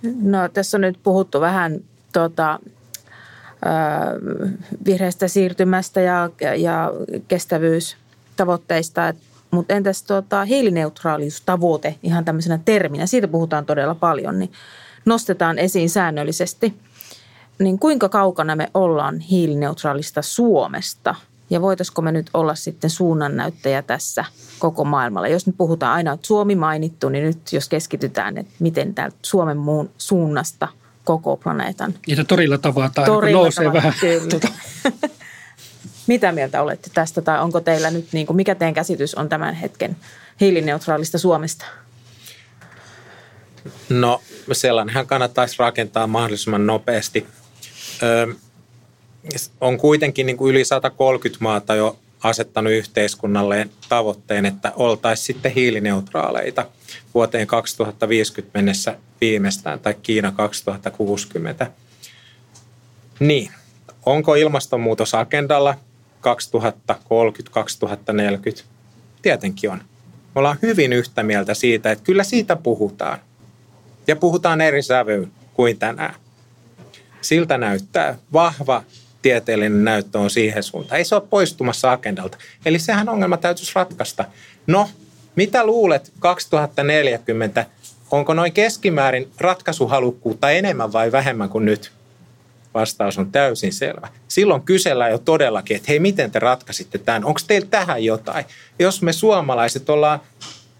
No tässä on nyt puhuttu vähän tuota, vihreästä siirtymästä ja, ja kestävyys tavoitteista, mutta entäs tuota, hiilineutraaliustavoite ihan tämmöisenä terminä, siitä puhutaan todella paljon, niin nostetaan esiin säännöllisesti. Niin kuinka kaukana me ollaan hiilineutraalista Suomesta ja voitaisiko me nyt olla sitten suunnannäyttäjä tässä koko maailmalla? Jos nyt puhutaan aina, että Suomi mainittu, niin nyt jos keskitytään, että miten täältä Suomen muun suunnasta koko planeetan. Niitä torilla tavataan, torilla nousee tavataan, vähän. Kyllä. Tota. Mitä mieltä olette tästä tai onko teillä nyt, niin kuin, mikä teidän käsitys on tämän hetken hiilineutraalista Suomesta? No sellainenhan kannattaisi rakentaa mahdollisimman nopeasti. Ö, on kuitenkin niin kuin yli 130 maata jo asettanut yhteiskunnalleen tavoitteen, että oltaisiin sitten hiilineutraaleita vuoteen 2050 mennessä viimeistään tai Kiina 2060. Niin, onko ilmastonmuutos agendalla 2030-2040? Tietenkin on. Me ollaan hyvin yhtä mieltä siitä, että kyllä siitä puhutaan. Ja puhutaan eri sävyyn kuin tänään. Siltä näyttää vahva tieteellinen näyttö on siihen suuntaan. Ei se ole poistumassa agendalta. Eli sehän ongelma täytyisi ratkaista. No, mitä luulet 2040? Onko noin keskimäärin ratkaisuhalukkuutta enemmän vai vähemmän kuin nyt? Vastaus on täysin selvä. Silloin kysellään jo todellakin, että hei, miten te ratkaisitte tämän? Onko teillä tähän jotain? Jos me suomalaiset ollaan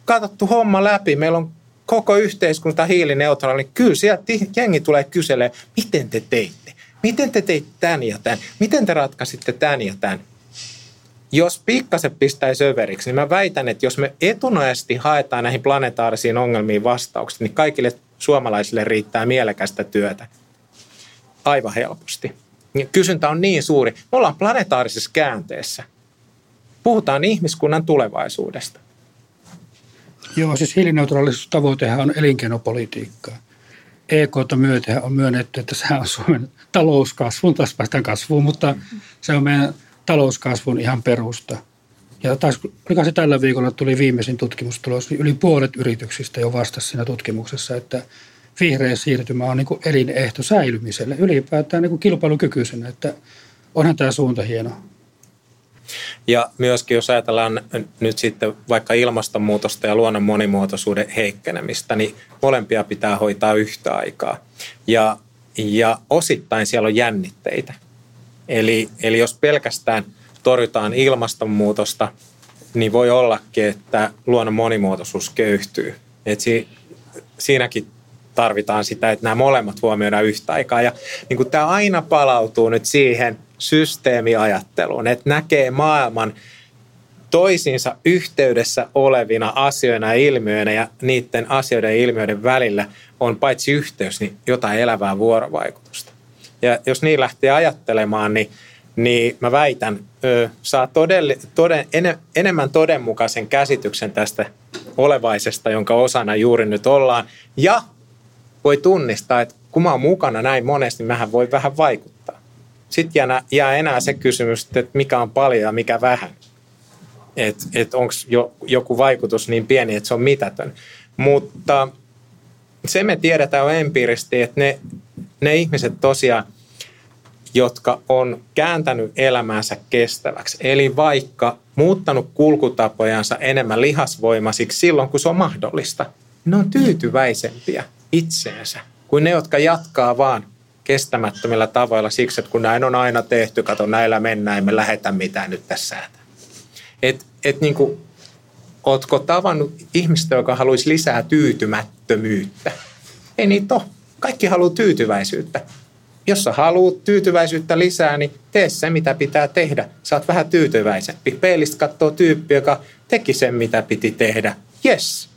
katsottu homma läpi, meillä on koko yhteiskunta hiilineutraali, niin kyllä sieltä jengi tulee kyselemään, miten te teitte? Miten te teitte tämän ja tämän? Miten te ratkaisitte tämän ja tämän? Jos pikkasen pistäisi överiksi, niin mä väitän, että jos me etunaisesti haetaan näihin planetaarisiin ongelmiin vastaukset, niin kaikille suomalaisille riittää mielekästä työtä aivan helposti. Kysyntä on niin suuri. Me ollaan planetaarisessa käänteessä. Puhutaan ihmiskunnan tulevaisuudesta. Joo, siis hiilineutraalisuustavoitehan on elinkeinopolitiikkaa. EKta myöten on myönnetty, että se on Suomen talouskasvun, taas päästään kasvuun, mutta se on meidän talouskasvun ihan perusta. Ja taas, oliko se tällä viikolla tuli viimeisin tutkimustulos, niin yli puolet yrityksistä jo vastasi siinä tutkimuksessa, että vihreä siirtymä on niin elinehto säilymiselle, ylipäätään niin kilpailukykyisenä, että onhan tämä suunta hieno. Ja myöskin jos ajatellaan nyt sitten vaikka ilmastonmuutosta ja luonnon monimuotoisuuden heikkenemistä, niin molempia pitää hoitaa yhtä aikaa. Ja, ja osittain siellä on jännitteitä. Eli, eli jos pelkästään torjutaan ilmastonmuutosta, niin voi ollakin, että luonnon monimuotoisuus köyhtyy. Et si, siinäkin tarvitaan sitä, että nämä molemmat huomioidaan yhtä aikaa. Ja niin tämä aina palautuu nyt siihen systeemiajatteluun, että näkee maailman toisiinsa yhteydessä olevina asioina ja ilmiöinä ja niiden asioiden ja ilmiöiden välillä on paitsi yhteys, niin jotain elävää vuorovaikutusta. Ja jos niin lähtee ajattelemaan, niin, niin mä väitän, ö, saa todelle, toden, en, enemmän todenmukaisen käsityksen tästä olevaisesta, jonka osana juuri nyt ollaan. Ja voi tunnistaa, että kun mä oon mukana näin monesti, niin mähän voi vähän vaikuttaa. Sitten jää, enää se kysymys, että mikä on paljon ja mikä vähän. Että et, onko jo, joku vaikutus niin pieni, että se on mitätön. Mutta se me tiedetään jo empiiristi, että ne, ne ihmiset tosiaan, jotka on kääntänyt elämäänsä kestäväksi, eli vaikka muuttanut kulkutapojansa enemmän lihasvoimaisiksi silloin, kun se on mahdollista, ne on tyytyväisempiä itseensä kuin ne, jotka jatkaa vaan kestämättömillä tavoilla siksi, että kun näin on aina tehty, kato näillä mennään, me lähetä mitään nyt tässä Et, et niin kuin, ootko tavannut ihmistä, joka haluaisi lisää tyytymättömyyttä? Ei niitä ole. Kaikki haluaa tyytyväisyyttä. Jos sä haluat tyytyväisyyttä lisää, niin tee se, mitä pitää tehdä. Saat vähän tyytyväisempi. Peilistä katsoo tyyppi, joka teki sen, mitä piti tehdä. Yes,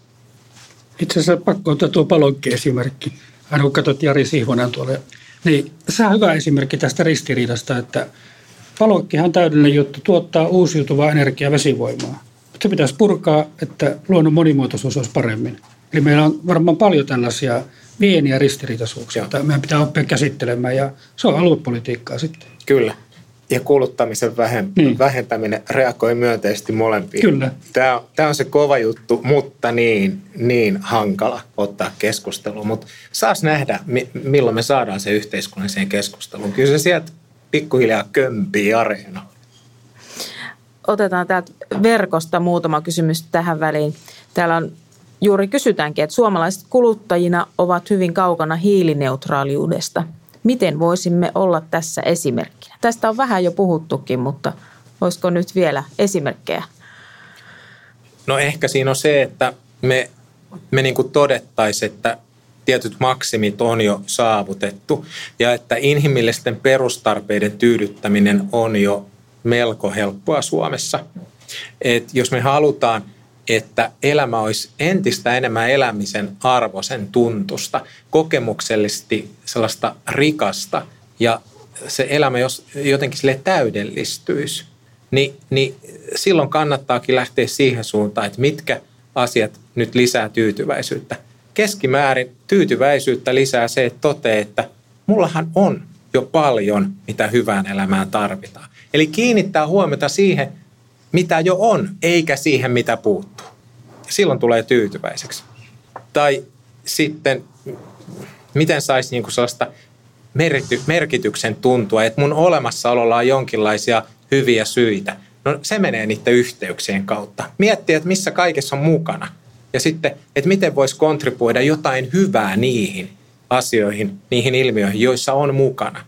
itse asiassa pakko ottaa tuo palokki-esimerkki. Aina kun katsot Jari Sihvonen tuolle, niin se on hyvä esimerkki tästä ristiriidasta, että palokkihan on täydellinen juttu, tuottaa uusiutuvaa energiaa vesivoimaa. Mutta se pitäisi purkaa, että luonnon monimuotoisuus olisi paremmin. Eli meillä on varmaan paljon tällaisia pieniä ristiriitaisuuksia, joita meidän pitää oppia käsittelemään ja se on aluepolitiikkaa sitten. Kyllä ja kuluttamisen niin. vähentäminen reagoi myönteisesti molempiin. Kyllä. Tämä, on, tämä on se kova juttu, mutta niin, niin hankala ottaa keskusteluun. Mutta saas nähdä, milloin me saadaan se yhteiskunnalliseen keskusteluun. Kyllä se sieltä pikkuhiljaa kömpii areena. otetaan täältä verkosta muutama kysymys tähän väliin. Täällä on juuri kysytäänkin, että suomalaiset kuluttajina ovat hyvin kaukana hiilineutraaliudesta. Miten voisimme olla tässä esimerkkinä? Tästä on vähän jo puhuttukin, mutta olisiko nyt vielä esimerkkejä? No ehkä siinä on se, että me, me niin todettaisiin, että tietyt maksimit on jo saavutettu ja että inhimillisten perustarpeiden tyydyttäminen on jo melko helppoa Suomessa. Et jos me halutaan, että elämä olisi entistä enemmän elämisen arvoisen tuntusta, kokemuksellisesti sellaista rikasta ja se elämä jos jotenkin sille täydellistyisi, niin, niin silloin kannattaakin lähteä siihen suuntaan, että mitkä asiat nyt lisää tyytyväisyyttä. Keskimäärin tyytyväisyyttä lisää se, että toteaa, että mullahan on jo paljon, mitä hyvään elämään tarvitaan. Eli kiinnittää huomiota siihen, mitä jo on, eikä siihen, mitä puuttuu. Silloin tulee tyytyväiseksi. Tai sitten, miten saisi niinku sellaista merkityksen tuntua, että mun olemassaololla on jonkinlaisia hyviä syitä. No se menee niiden yhteyksien kautta. Miettiä, että missä kaikessa on mukana. Ja sitten, että miten voisi kontribuoida jotain hyvää niihin asioihin, niihin ilmiöihin, joissa on mukana.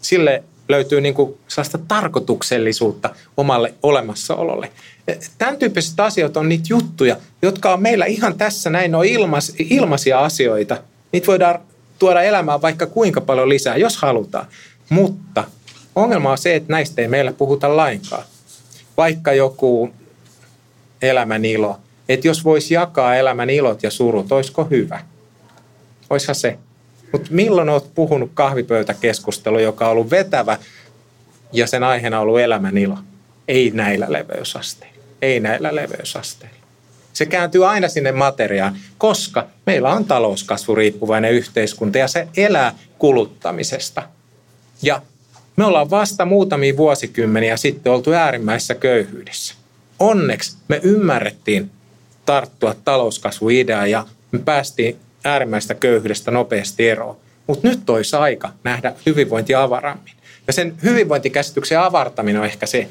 Sille löytyy niin kuin sellaista tarkoituksellisuutta omalle olemassaololle. Tämän tyyppiset asiat on niitä juttuja, jotka on meillä ihan tässä näin, on ilmas, ilmaisia asioita. Niitä voidaan tuoda elämään vaikka kuinka paljon lisää, jos halutaan. Mutta ongelma on se, että näistä ei meillä puhuta lainkaan. Vaikka joku elämän ilo. Että jos voisi jakaa elämän ilot ja surut, olisiko hyvä? Oishan se. Mutta milloin olet puhunut kahvipöytäkeskustelu, joka on ollut vetävä ja sen aiheena on ollut elämän ilo? Ei näillä leveysasteilla. Ei näillä leveysasteilla. Se kääntyy aina sinne materiaan, koska meillä on talouskasvuriippuvainen yhteiskunta ja se elää kuluttamisesta. Ja me ollaan vasta muutamia vuosikymmeniä sitten oltu äärimmäisessä köyhyydessä. Onneksi me ymmärrettiin tarttua talouskasvuideaan ja me päästiin äärimmäistä köyhyydestä nopeasti eroon. Mutta nyt olisi aika nähdä hyvinvointi avarammin. Ja sen hyvinvointikäsityksen avartaminen on ehkä se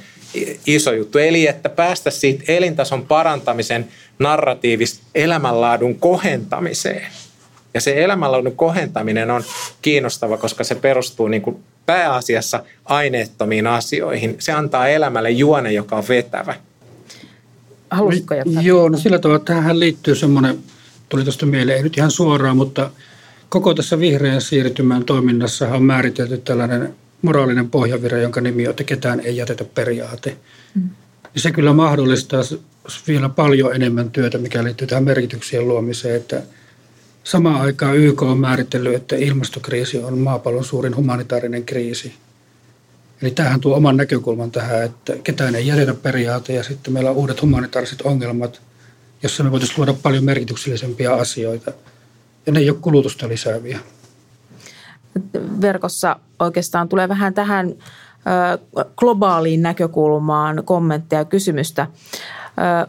iso juttu. Eli että päästä siitä elintason parantamisen narratiivista elämänlaadun kohentamiseen. Ja se elämänlaadun kohentaminen on kiinnostava, koska se perustuu niin kuin pääasiassa aineettomiin asioihin. Se antaa elämälle juone, joka on vetävä. Haluaisitko jatkaa? Joo, no sillä tavalla tähän liittyy semmoinen, tuli tuosta mieleen, ei nyt ihan suoraan, mutta koko tässä vihreän siirtymän toiminnassa on määritelty tällainen moraalinen pohjavire, jonka nimi on, että ketään ei jätetä periaate. Mm. se kyllä mahdollistaa vielä paljon enemmän työtä, mikä liittyy tähän merkityksien luomiseen, että samaan aikaan YK on määritellyt, että ilmastokriisi on maapallon suurin humanitaarinen kriisi. Eli tähän tuo oman näkökulman tähän, että ketään ei jätetä periaate ja sitten meillä on uudet humanitaariset ongelmat, jossa me voitaisiin luoda paljon merkityksellisempiä asioita. Ja ne ei ole kulutusta lisääviä. Verkossa oikeastaan tulee vähän tähän globaaliin näkökulmaan kommentteja ja kysymystä.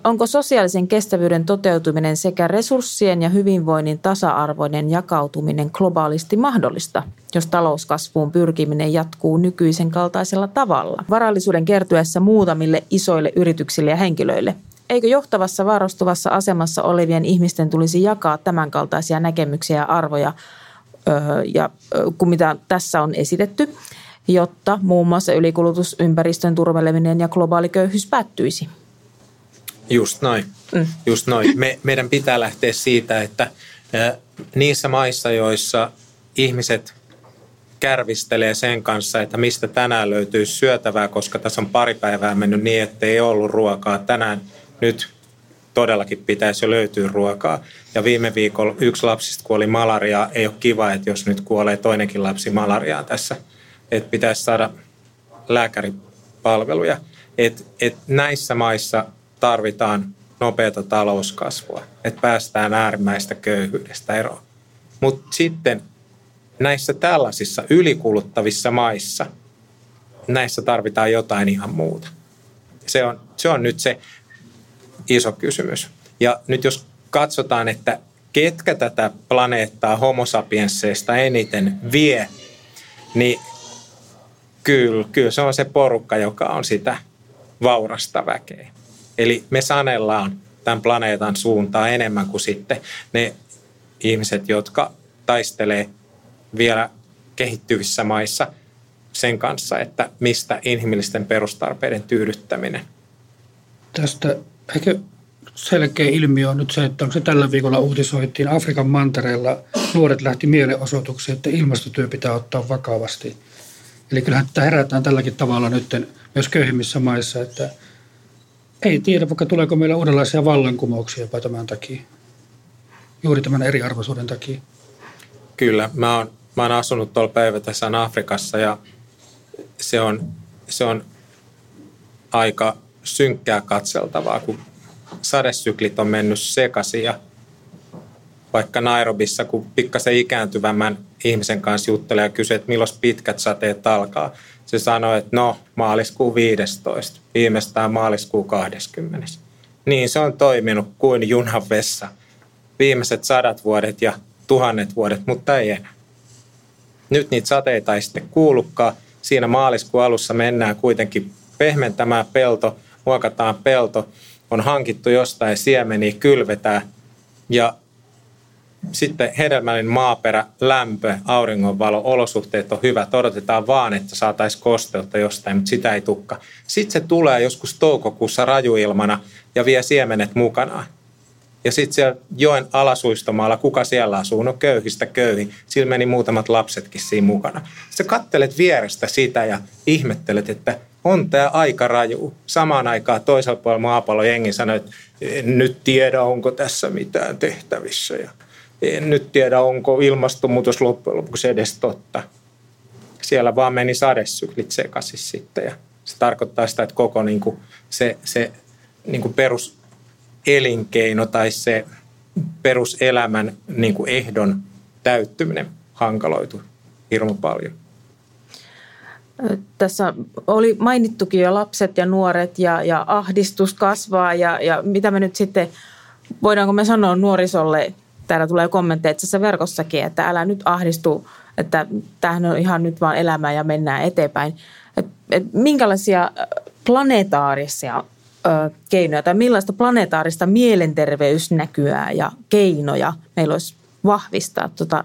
Onko sosiaalisen kestävyyden toteutuminen sekä resurssien ja hyvinvoinnin tasa-arvoinen jakautuminen globaalisti mahdollista, jos talouskasvuun pyrkiminen jatkuu nykyisen kaltaisella tavalla? Varallisuuden kertyessä muutamille isoille yrityksille ja henkilöille. Eikö johtavassa varustuvassa asemassa olevien ihmisten tulisi jakaa tämänkaltaisia näkemyksiä ja arvoja, ja, kuin mitä tässä on esitetty, jotta muun muassa ylikulutus, ympäristön turmeleminen ja globaali köyhyys päättyisi? Just noin. Mm. Just noin. Me, meidän pitää lähteä siitä, että niissä maissa, joissa ihmiset kärvistelee sen kanssa, että mistä tänään löytyy syötävää, koska tässä on pari päivää mennyt niin, että ei ollut ruokaa. Tänään nyt todellakin pitäisi jo löytyä ruokaa. Ja viime viikolla yksi lapsista kuoli malariaa. Ei ole kiva, että jos nyt kuolee toinenkin lapsi malariaan tässä. Että pitäisi saada lääkäripalveluja. Et, et näissä maissa tarvitaan nopeata talouskasvua, että päästään äärimmäistä köyhyydestä eroon. Mutta sitten näissä tällaisissa ylikuluttavissa maissa, näissä tarvitaan jotain ihan muuta. Se on, se on nyt se iso kysymys. Ja nyt jos katsotaan, että ketkä tätä planeettaa homo sapiensseista eniten vie, niin kyllä, kyllä se on se porukka, joka on sitä vaurasta väkeä. Eli me sanellaan tämän planeetan suuntaan enemmän kuin sitten ne ihmiset, jotka taistelee vielä kehittyvissä maissa sen kanssa, että mistä inhimillisten perustarpeiden tyydyttäminen. Tästä ehkä selkeä ilmiö on nyt se, että onko se tällä viikolla uutisoitiin Afrikan mantereella nuoret lähti mielenosoituksiin, että ilmastotyö pitää ottaa vakavasti. Eli kyllähän tätä herätään tälläkin tavalla nyt myös köyhimmissä maissa, että ei tiedä, vaikka tuleeko meillä uudenlaisia vallankumouksia jopa tämän takia. Juuri tämän eriarvoisuuden takia. Kyllä, mä oon, mä oon asunut tuolla päivätässä Afrikassa ja se on, se on aika synkkää katseltavaa, kun sadesyklit on mennyt sekaisin ja vaikka Nairobissa, kun pikkasen ikääntyvämmän ihmisen kanssa juttelee ja kysyy, että milloin pitkät sateet alkaa, se sanoi, että no maaliskuu 15, viimeistään maaliskuu 20. Niin se on toiminut kuin junan vessa viimeiset sadat vuodet ja tuhannet vuodet, mutta ei enää. Nyt niitä sateita ei sitten kuulukaan. Siinä maaliskuun alussa mennään kuitenkin pehmentämään pelto, muokataan pelto, on hankittu jostain siemeniä, kylvetään ja sitten hedelmällinen maaperä, lämpö, auringonvalo, olosuhteet on hyvät. Odotetaan vaan, että saataisiin kosteutta jostain, mutta sitä ei tukka. Sitten se tulee joskus toukokuussa rajuilmana ja vie siemenet mukanaan. Ja sitten siellä joen alasuistomaalla, kuka siellä asuu? No köyhistä köyhi. Sillä meni muutamat lapsetkin siinä mukana. Sä kattelet vierestä sitä ja ihmettelet, että on tämä aika raju. Samaan aikaan toisella puolella maapallon jengi sanoi, että en nyt tiedä, onko tässä mitään tehtävissä. Ja en nyt tiedä, onko ilmastonmuutos loppujen lopuksi edes totta. Siellä vaan meni sadesyklit sekaisin sitten. Ja se tarkoittaa sitä, että koko niin kuin se, se niin kuin peruselinkeino tai se peruselämän niin kuin ehdon täyttyminen hankaloitu hirmu paljon. Tässä oli mainittukin jo lapset ja nuoret ja, ja ahdistus kasvaa ja, ja mitä me nyt sitten, voidaanko me sanoa nuorisolle, täällä tulee kommentteja itse verkossakin, että älä nyt ahdistu, että tämähän on ihan nyt vaan elämää ja mennään eteenpäin. Et, et minkälaisia planetaarisia ö, keinoja tai millaista planetaarista mielenterveysnäkyää ja keinoja meillä olisi vahvistaa tuota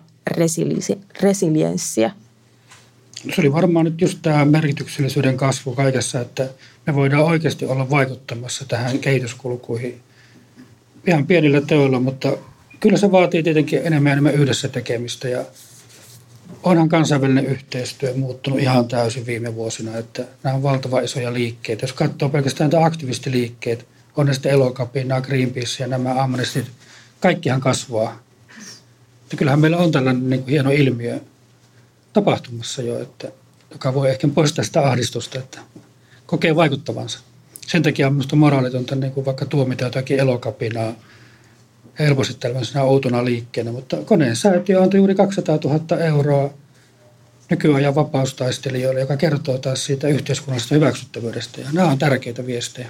resilienssiä? Se oli varmaan nyt just tämä merkityksellisyyden kasvu kaikessa, että me voidaan oikeasti olla vaikuttamassa tähän kehityskulkuihin ihan pienillä teoilla, mutta kyllä se vaatii tietenkin enemmän ja enemmän yhdessä tekemistä ja onhan kansainvälinen yhteistyö muuttunut ihan täysin viime vuosina, että nämä on valtava isoja liikkeitä. Jos katsoo pelkästään näitä aktivistiliikkeet, on ne sitten Elokapina, Greenpeace ja nämä Amnestit, kaikkihan kasvaa. Ja kyllähän meillä on tällainen niin hieno ilmiö tapahtumassa jo, että, joka voi ehkä poistaa sitä ahdistusta, että kokee vaikuttavansa. Sen takia on minusta moraalitonta niin kuin vaikka tuomita jotakin elokapinaa helposti tällaisena outona liikkeenä, mutta koneen säätiö antoi juuri 200 000 euroa nykyajan vapaustaistelijoille, joka kertoo taas siitä yhteiskunnallisesta hyväksyttävyydestä. Ja nämä on tärkeitä viestejä.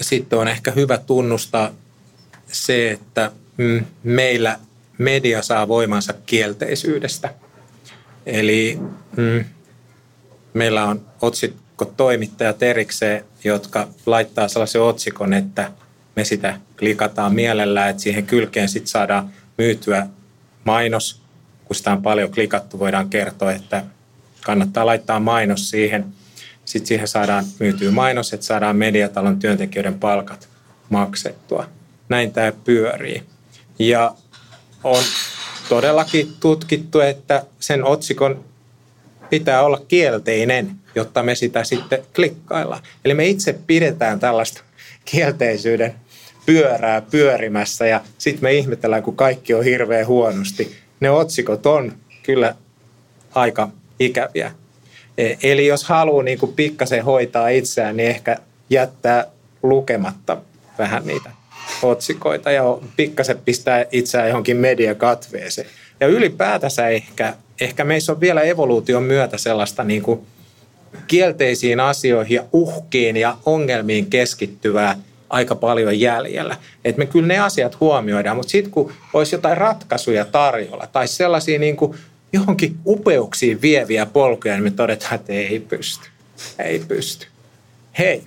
Sitten on ehkä hyvä tunnustaa se, että mm, meillä media saa voimansa kielteisyydestä. Eli mm, meillä on otsikkotoimittajat erikseen, jotka laittaa sellaisen otsikon, että me sitä klikataan mielellään, että siihen kylkeen sitten saadaan myytyä mainos. Kun sitä on paljon klikattu, voidaan kertoa, että kannattaa laittaa mainos siihen. Sitten siihen saadaan myytyä mainos, että saadaan mediatalon työntekijöiden palkat maksettua. Näin tämä pyörii. Ja on todellakin tutkittu, että sen otsikon pitää olla kielteinen, jotta me sitä sitten klikkaillaan. Eli me itse pidetään tällaista kielteisyyden pyörää pyörimässä ja sitten me ihmetellään, kun kaikki on hirveän huonosti. Ne otsikot on kyllä aika ikäviä. E, eli jos haluaa niin pikkasen hoitaa itseään, niin ehkä jättää lukematta vähän niitä otsikoita ja pikkasen pistää itseään johonkin mediakatveeseen. Ja ylipäätänsä ehkä, ehkä meissä on vielä evoluution myötä sellaista niin kuin kielteisiin asioihin ja uhkiin ja ongelmiin keskittyvää aika paljon jäljellä. Että me kyllä ne asiat huomioidaan, mutta sitten kun olisi jotain ratkaisuja tarjolla tai sellaisia niin kuin johonkin upeuksiin vieviä polkuja, niin me todetaan, että ei pysty. Ei pysty. hei,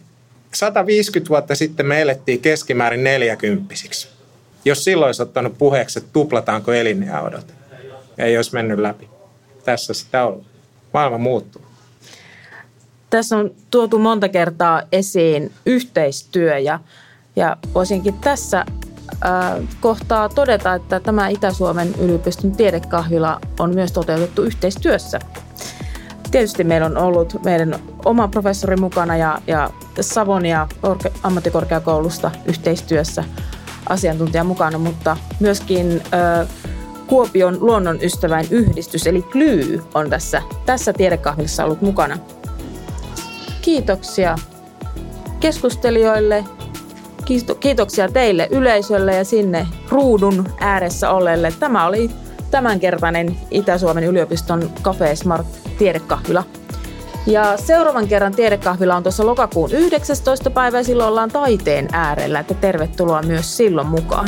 150 vuotta sitten me elettiin keskimäärin neljäkymppisiksi. Jos silloin olisi ottanut puheeksi, että tuplataanko odote, ei olisi mennyt läpi. Tässä sitä on. Maailma muuttuu. Tässä on tuotu monta kertaa esiin yhteistyö ja, ja voisinkin tässä kohtaa todeta, että tämä Itä-Suomen yliopiston tiedekahvila on myös toteutettu yhteistyössä. Tietysti meillä on ollut meidän oma professori mukana ja, ja Savonia ammattikorkeakoulusta yhteistyössä asiantuntija mukana, mutta myöskin äh, Kuopion luonnonystäväin yhdistys eli KLY on tässä, tässä tiedekahvilassa ollut mukana. Kiitoksia keskustelijoille, kiitoksia teille yleisölle ja sinne ruudun ääressä olleille. Tämä oli tämänkertainen Itä-Suomen yliopiston Cafe Smart tiedekahvila. Ja seuraavan kerran tiedekahvila on tuossa lokakuun 19. päivä ja silloin ollaan taiteen äärellä, että tervetuloa myös silloin mukaan.